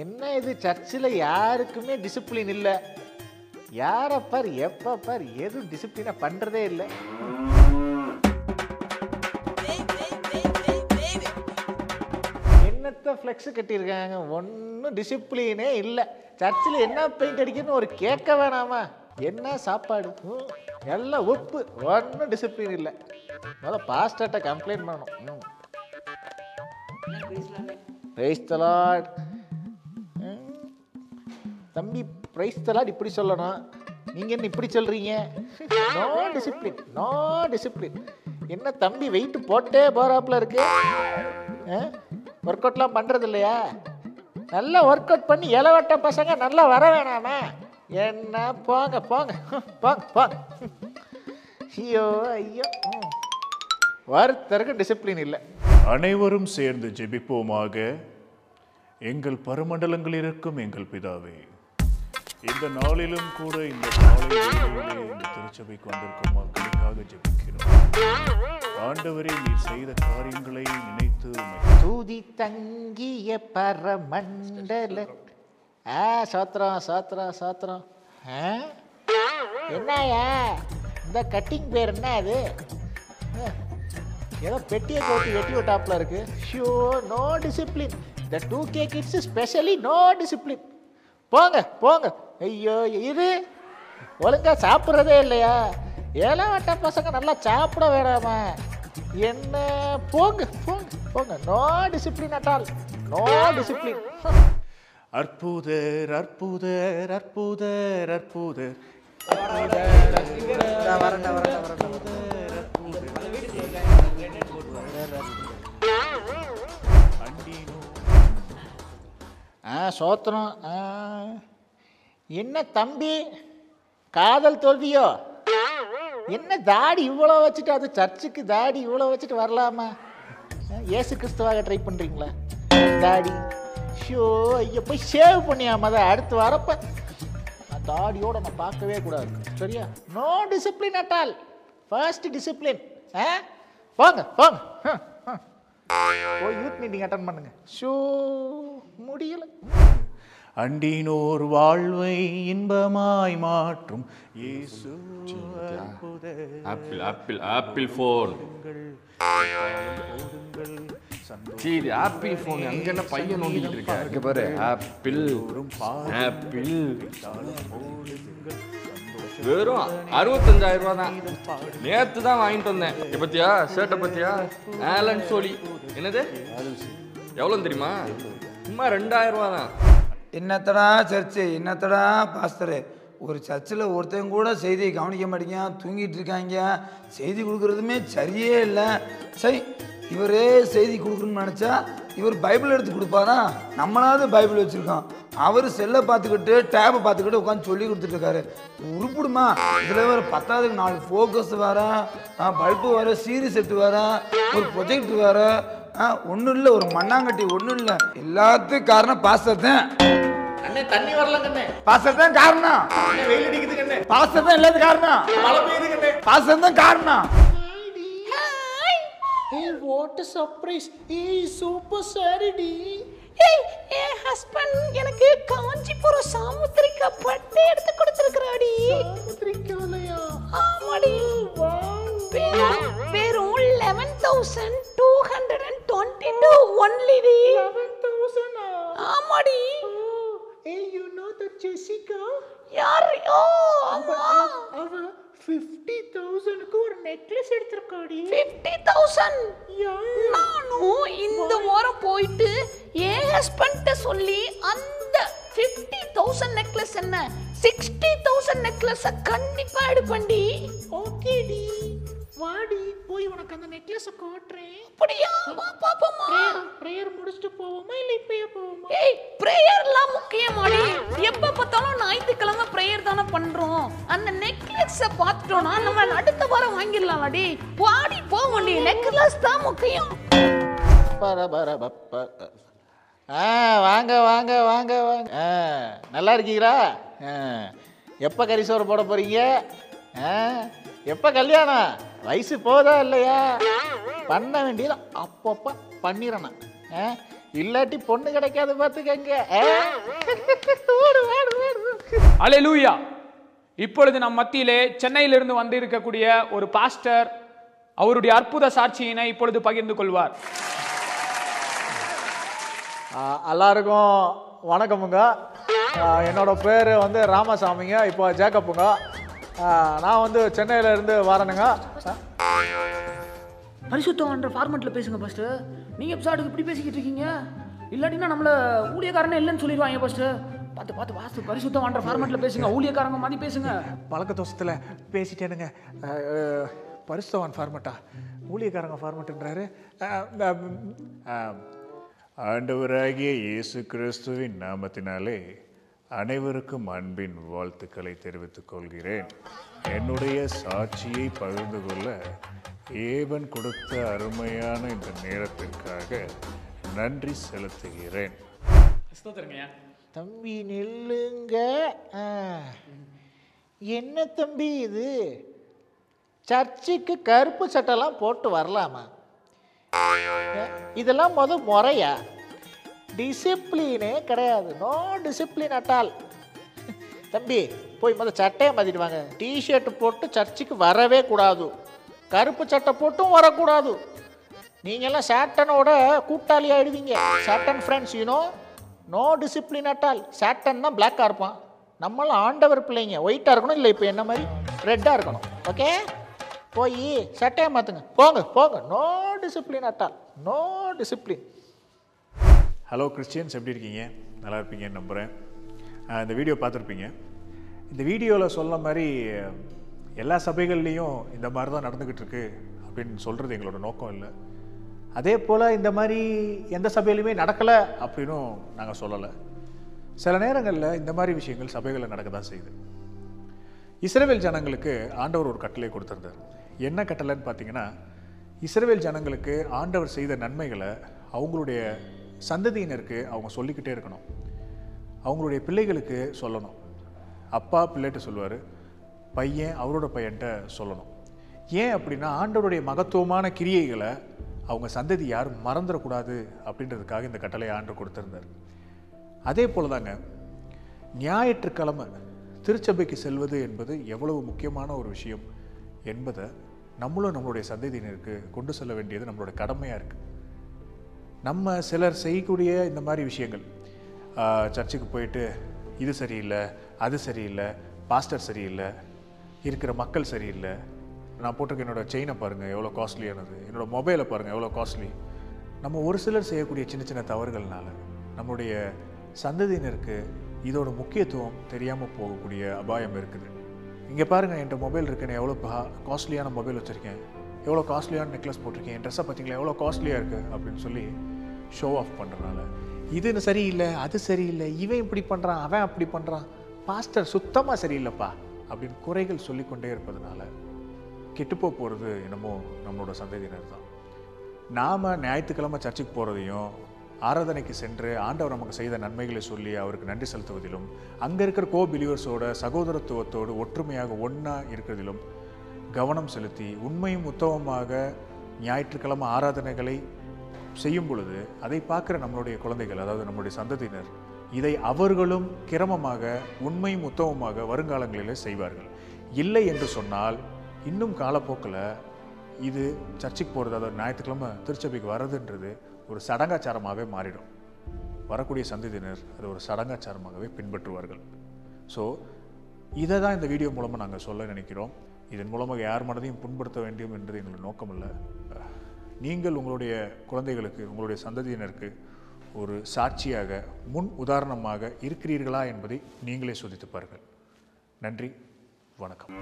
என்ன இது சர்ச்சில் யாருக்குமே டிசிப்ளின் இல்லை. யாரை பார் எப்போ பார் எதுவும் டிசிப்ளினாக பண்ணுறதே இல்லை. என்னத்த ஃப்ளெக்ஸ் கட்டியிருக்காங்க? ஒன்றும் டிசிப்ளினே இல்லை. சர்ச்சில் என்ன பெயிண்ட் அடிக்கணும்னு ஒரு கேட்க வேணாமா? என்ன சாப்பாடு? எல்லாம் உப்பு. ஒன்றும் டிசிப்ளின் இல்லை. முதல்ல பாஸ்டர்கிட்ட கம்ப்ளைண்ட் பண்ணணும். ம். தம்பி பிரைஸ் தலாட் இப்படி சொல்லணும். நீங்கள் என்ன இப்படி சொல்கிறீங்க நோ டிசிப்ளின் நோ டிசிப்ளின் என்ன தம்பி வெயிட் போட்டே போகிறாப்புல இருக்கு? ஒர்க் அவுட்லாம் பண்ணுறது இல்லையா? நல்லா ஒர்க் அவுட் பண்ணி இளவட்ட பசங்க நல்லா வர வேணாமா? என்ன போங்க போங்க போங்க போங்க. ஐயோ ஐயோ. ஒருத்தருக்கு டிசிப்ளின் இல்லை. அனைவரும் சேர்ந்து ஜெபிப்போமாக. எங்கள் பருமண்டலங்களில் இருக்கும் எங்கள் பிதாவே இந்த நாளிலும் கூட இந்த காலை இந்த திருச்சபைக்கு வந்திருக்கும் மக்களுக்காக ஜெபிக்கிறோம். ஆண்டவரே நீர் செய்த காரியங்களை நினைத்து தூதி தங்கிய பரமண்டல. ஆ சாத்திரம் சாத்திரம் சாத்திரம். ஆ? என்னயா இந்த கட்டிங் பேர் என்ன அது? ஆ, ஏதோ பெட்டியை கோட்டி வெட்டி விட்டாப்புல இருக்கு. So no discipline. இந்த two K kids specially no discipline. போங்க போங்க. ஐயோ இரு ஒழுங்கா சாப்பிட்றதே இல்லையா? ஏழாவட்ட பசங்க நல்லா சாப்பிட வேணாமா? என்ன? போங்க போங்க போங்க. No discipline at all no discipline அற்புதர் அற்புதர் அற்புதர் அற்புதர். ஆ சோத்திரம் ஆ. என்ன தம்பி? காதல் தோல்வியோ? என்ன தாடி இவ்வளோ வச்சுட்டு அது சர்ச்சுக்கு தாடி இவ்வளோ வச்சுட்டு வரலாமா? ஏசு கிறிஸ்துவாக ட்ரை பண்ணுறீங்களா தாடி. ஷோ ஐயோ போய் சேவ் பண்ணியா மத? அடுத்து வரப்ப. நான் தாடியோட நான் பார்க்கவே கூடாது. சரியா? No discipline at all first discipline ஆ? போங்க போங்க ஹம். போய் யூத் மீட்டிங் அட்டன் பண்ணுங்க. ஷோ முடியலை. அண்டினோர் வாழ்வை இன்பமாய் மாற்றும் Yesu Apple Apple Apple phone சீ இது ஆப்பிள் ஃபோன் அங்க என்ன பையன் நோண்டிக்கிட்டு இருக்க இங்க பாரு ஆப்பிள் ஆப்பிள் வெறும் அறுபத்தஞ்சாயிரம் ரூபா தான். நேத்து தான் வாங்கிட்டு வந்தேன். பத்தியா? ஷர்ட்டை பத்தியா? ஆலன் சோலி என்னது? எவ்வளவு தெரியுமா? சும்மா ரெண்டாயிரம் ரூபா தான். என்னத்தடா சர்ச்சு என்னத்தடா பாஸ்தரு ஒரு சர்ச்சில் ஒருத்தன் கூட செய்தியை கவனிக்க மாட்டேங்க தூங்கிட்டு இருக்காங்க. செய்தி கொடுக்குறதுமே சரியே இல்லை. சரி இவரே செய்தி கொடுக்குறன்னு நினச்சா இவர் பைபிள் எடுத்து கொடுப்பாரா? நம்மளாவது பைபிள் வச்சுருக்கோம். அவர் செல்லை பார்த்துக்கிட்டு டேபை பார்த்துக்கிட்டு உட்காந்து சொல்லி கொடுத்துட்ருக்காரு உருப்பிடுமா? இதில் வேறு பத்தாவதுக்கு நாலு ஃபோக்கஸ் வேற பல்பு வேற சீரியஸ் செட்டு வேற ஒரு ப்ரொஜெக்ட் வேற ஒன்றும் இல்லை ஒரு மண்ணாங்கட்டி ஒன்றும் இல்லை. எல்லாத்துக்கும் காரணம் பாஸ்டர் தான். அண்ணே தண்ணி வரலங்கண்ணே பாஸ்டர் தான் காரணம். வெயில் அடிக்குதுங்கண்ணே பாஸ்டர் தான் எல்லாத்துக்கும் காரணம். மழை பெய்யுதுங்கண்ணே பாஸ்டர் தான் காரணம். ஏய் வாட் a surprise. ஏய் சூப்பர் சாரிடி ஏய் என் ஹஸ்பண்ட் எனக்கு காஞ்சிபுரம் சாமுத்திரிக்கா பட்டு எடுத்து கொடுத்துருக்குறாடி சாமுத்திரிக்காலையா? ஆமாடி. வெறும் வெறும் eleven thousand two hundred and twenty two. ஒன்லிடி தௌசண்டா ஆமாடி. ஏய் யூ நோ த ஜெசிகா யார் ஓ அவ ஃபிஃப்டி தௌசண்ட்க்கு ஒரு நெக்லஸ் எடுத்திருக்காடி. ஃபிஃப்டி தௌசண்ட் நானும் இந்த வாரம் போயிட்டு என் ஹஸ்பண்ட்ட சொல்லி அந்த ஃபிஃப்டி தௌசண்ட் நெக்லஸ் என்ன? சிக்ஸ்டி தௌசண்ட் நெக்லஸ கண்டிப்பா எடுப்பண்டி ஓகேடி வாடி போய் உனக்கு அந்த நெக்லஸ காட்டுறேன். அப்படியா? வா பாப்போமா. ப்ரேயர் முடிச்சுட்டு போவோமா இல்லை இப்பயே போவோமா? ஏய் பிரேயர்லாம் முக்கியமாடி. எப்ப பார்த்தாலும் ஞாயிற்றுக்கிழமை பிரேயர் தானே பண்றோம். அந்த நெக்லஸ பார்த்துட்டோம்னா நம்ம அடுத்த வாரம் வாங்கிடலாம்டி வாடி போவோண்டி நெக்லஸ் தான் முக்கியம். ஆ வாங்க வாங்க வாங்க வாங்க. ஆ நல்லா இருக்கீங்களா? ஆ. எப்போ கரிசோறு போட போறீங்க? ஆ எப்போ கல்யாணம்? வயசு போதா இல்லையா? பண்ண வேண்டியது அப்பப்போ பண்ணிடணும் இல்லாட்டி பொண்ணு கிடைக்காது பார்த்துக்கங்க ஓடு. அலையலூயா இப்பொழுது நம் மத்தியிலே சென்னையிலிருந்து வந்திருக்கக்கூடிய ஒரு பாஸ்டர் அவருடைய அற்புத சாட்சியினை இப்பொழுது பகிர்ந்து கொள்வார். எல்லாருக்கும் வணக்கமுங்க. என்னோட பேர் வந்து ராமசாமிங்க. இப்போ ஜேக்கப்புங்க. நான் வந்து சென்னையில இருந்து வரணுங்க பரிசுத்தம்ன்ற ஃபார்மெட்டில் பேசுங்க ஃபஸ்ட்டு நீங்கள் எபிசாடுக்கு இப்படி பேசிக்கிட்டு இருக்கீங்க? இல்லாட்டினா நம்மளை ஊழியக்காரனே இல்லைன்னு சொல்லிடுவாங்க ஃபஸ்ட்டு பார்த்து பார்த்து வாஸ்து பரிசுத்தம்ன்ற ஃபார்மெட்டில் பேசுங்க. ஊழியக்காரங்க மாதிரி பேசுங்க. பழக்க தோசத்தில் பேசிட்டேனுங்க பரிசுத்தவான் ஃபார்மட்டா ஊழியக்காரங்க ஃபார்மட்டுன்றாரு ஆண்டவராகிய இயேசு கிறிஸ்துவின் நாமத்தினாலே அனைவருக்கும் அன்பின் வாழ்த்துக்களை தெரிவித்துக் கொள்கிறேன். என்னுடைய சாட்சியை பகிர்ந்து கொள்ள ஏவன் கொடுத்த அருமையான இந்த நேரத்திற்காக நன்றி செலுத்துகிறேன். தம்பி நில்லுங்க. என்ன தம்பி இது? சர்ச்சுக்கு கருப்பு சட்டெல்லாம் போட்டு வரலாமா? இதெல்லாம் முத முறையா? டிசிப்ளினே கிடையாது. நோ டிசிப்ளின் அட்டால் தம்பி போய் முதல் சட்டையை மாற்றிட்டு வாங்க. டிஷர்ட் போட்டு சர்ச்சுக்கு வரவே கூடாது. கருப்பு சட்டை போட்டும் வரக்கூடாது. நீங்கள்லாம் சேட்டனோட கூட்டாளி ஆகிடுவீங்க Satan friends you know no discipline at all satin தான் பிளாக்காக இருப்பான். நம்மளாம் ஆண்டவர் பிள்ளைங்க. ஒயிட்டாக இருக்கணும் இல்லை இப்போ என்ன மாதிரி? ரெட்டாக இருக்கணும். ஓகே போய் சட்டையை மாற்றுங்க போங்க போங்க. No discipline at all no discipline hello Christians எப்படி இருக்கீங்க? நல்லா இருப்பீங்கன்னு நம்புகிறேன் இந்த வீடியோ பார்த்துருப்பீங்க. இந்த வீடியோவில் சொன்ன மாதிரி எல்லா சபைகள்லேயும் இந்த மாதிரி தான் நடந்துக்கிட்டு இருக்கு அப்படின்னு சொல்கிறது எங்களோட நோக்கம் இல்லை. அதே போல் இந்த மாதிரி எந்த சபையிலுமே நடக்கலை அப்படின்னும் நாங்கள் சொல்லலை. சில நேரங்களில் இந்த மாதிரி விஷயங்கள் சபைகளில் நடக்க தான் செய்யுது. இஸ்ரேவேல் ஜனங்களுக்கு ஆண்டவர் ஒரு கட்டளை கொடுத்துருந்தார். என்ன கட்டளைன்னு பார்த்தீங்கன்னா இஸ்ரேவேல் ஜனங்களுக்கு ஆண்டவர் செய்த நன்மைகளை அவங்களுடைய சந்ததியினருக்கு அவங்க சொல்லிக்கிட்டே இருக்கணும். அவங்களுடைய பிள்ளைகளுக்கு சொல்லணும். அப்பா பிள்ளைகிட்ட சொல்லுவார் பையன் அவரோட பையன்கிட்ட சொல்லணும். ஏன் அப்படின்னா ஆண்டவருடைய மகத்துவமான கிரியைகளை அவங்க சந்ததி யாரும் மறந்துடக்கூடாது அப்படின்றதுக்காக இந்த கட்டளை ஆண்டு கொடுத்துருந்தார். அதே போல தாங்க ஞாயிற்றுக்கிழமை திருச்சபைக்கு செல்வது என்பது எவ்வளவு முக்கியமான ஒரு விஷயம் என்பதை நம்மளும் நம்மளுடைய சந்ததியினருக்கு கொண்டு செல்ல வேண்டியது நம்மளோட கடமையாக இருக்குது நம்ம சிலர் செய்யக்கூடிய இந்த மாதிரி விஷயங்கள். சர்ச்சுக்கு போயிட்டு இது சரியில்லை அது சரியில்லை பாஸ்டர் சரியில்லை இருக்கிற மக்கள் சரியில்லை. நான் போட்டிருக்க என்னோட செயினை பாருங்கள் எவ்வளோ காஸ்ட்லியானது என்னோட மொபைலை பாருங்கள் எவ்வளோ காஸ்ட்லி நம்ம ஒரு சிலர் செய்யக்கூடிய சின்ன சின்ன தவறுகள்னால நம்மளுடைய சந்ததியினருக்கு இதோட முக்கியத்துவம் தெரியாமல் போகக்கூடிய அபாயம் இருக்குது. இங்கே பாருங்கள் என்கிட்ட மொபைல் இருக்குன்னு எவ்வளோ காஸ்ட்லியான மொபைல் வச்சுருக்கேன். எவ்வளோ காஸ்ட்லியான நெக்லஸ் போட்டிருக்கேன் என் ட்ரெஸ்ஸை பார்த்தீங்களா எவ்வளோ காஸ்ட்லியாக இருக்குது அப்படின்னு சொல்லி ஷோ ஆஃப் பண்ணுறனால இது சரியில்லை அது சரியில்லை இவன் இப்படி பண்ணுறான் அவன் அப்படி பண்ணுறான் பாஸ்டர் சுத்தமாக சரியில்லைப்பா அப்படின்னு குறைகள் சொல்லிக்கொண்டே இருப்பதனால கெட்டுப்போ போகிறது என்னமோ நம்மளோட சந்ததியினர் தான் நாம் ஞாயிற்றுக்கிழமை சர்ச்சுக்கு போகிறதையும் ஆராதனைக்கு சென்று ஆண்டவர் நமக்கு செய்த நன்மைகளை சொல்லி அவருக்கு நன்றி செலுத்துவதிலும் அங்கே இருக்கிற கோ பிலிவர்ஸோட சகோதரத்துவத்தோடு ஒற்றுமையாக ஒன்றா இருக்கிறதிலும் கவனம் செலுத்தி உண்மையும் உத்தவமாக ஞாயிற்றுக்கிழமை ஆராதனைகளை செய்யும் பொழுது அதை பார்க்குற நம்மளுடைய குழந்தைகள் அதாவது நம்முடைய சந்ததியினர் இதை அவர்களும் கிரமமாக உண்மையும் உத்தமமாக வருங்காலங்களிலே செய்வார்கள். இல்லை என்று சொன்னால் இன்னும் காலப்போக்கில் இது சர்ச்சுக்கு போகிறது அதாவது ஞாயிற்றுக்கிழமை திருச்சபைக்கு வர்றதுன்றது ஒரு சடங்காச்சாரமாகவே மாறிடும். வரக்கூடிய சந்ததியினர் அது ஒரு சடங்காச்சாரமாகவே பின்பற்றுவார்கள். ஸோ இதை தான் இந்த வீடியோ மூலமாக நாங்கள் சொல்ல நினைக்கிறோம். இதன் மூலமாக யார் மனதையும் புண்படுத்த வேண்டும் என்பது எங்களோட நோக்கமில்லை. நீங்கள் உங்களுடைய குழந்தைகளுக்கு உங்களுடைய சந்ததியினருக்கு ஒரு சாட்சியாக முன் உதாரணமாக இருக்கிறீர்களா என்பதை நீங்களே சோதித்து பாருங்கள். நன்றி வணக்கம்.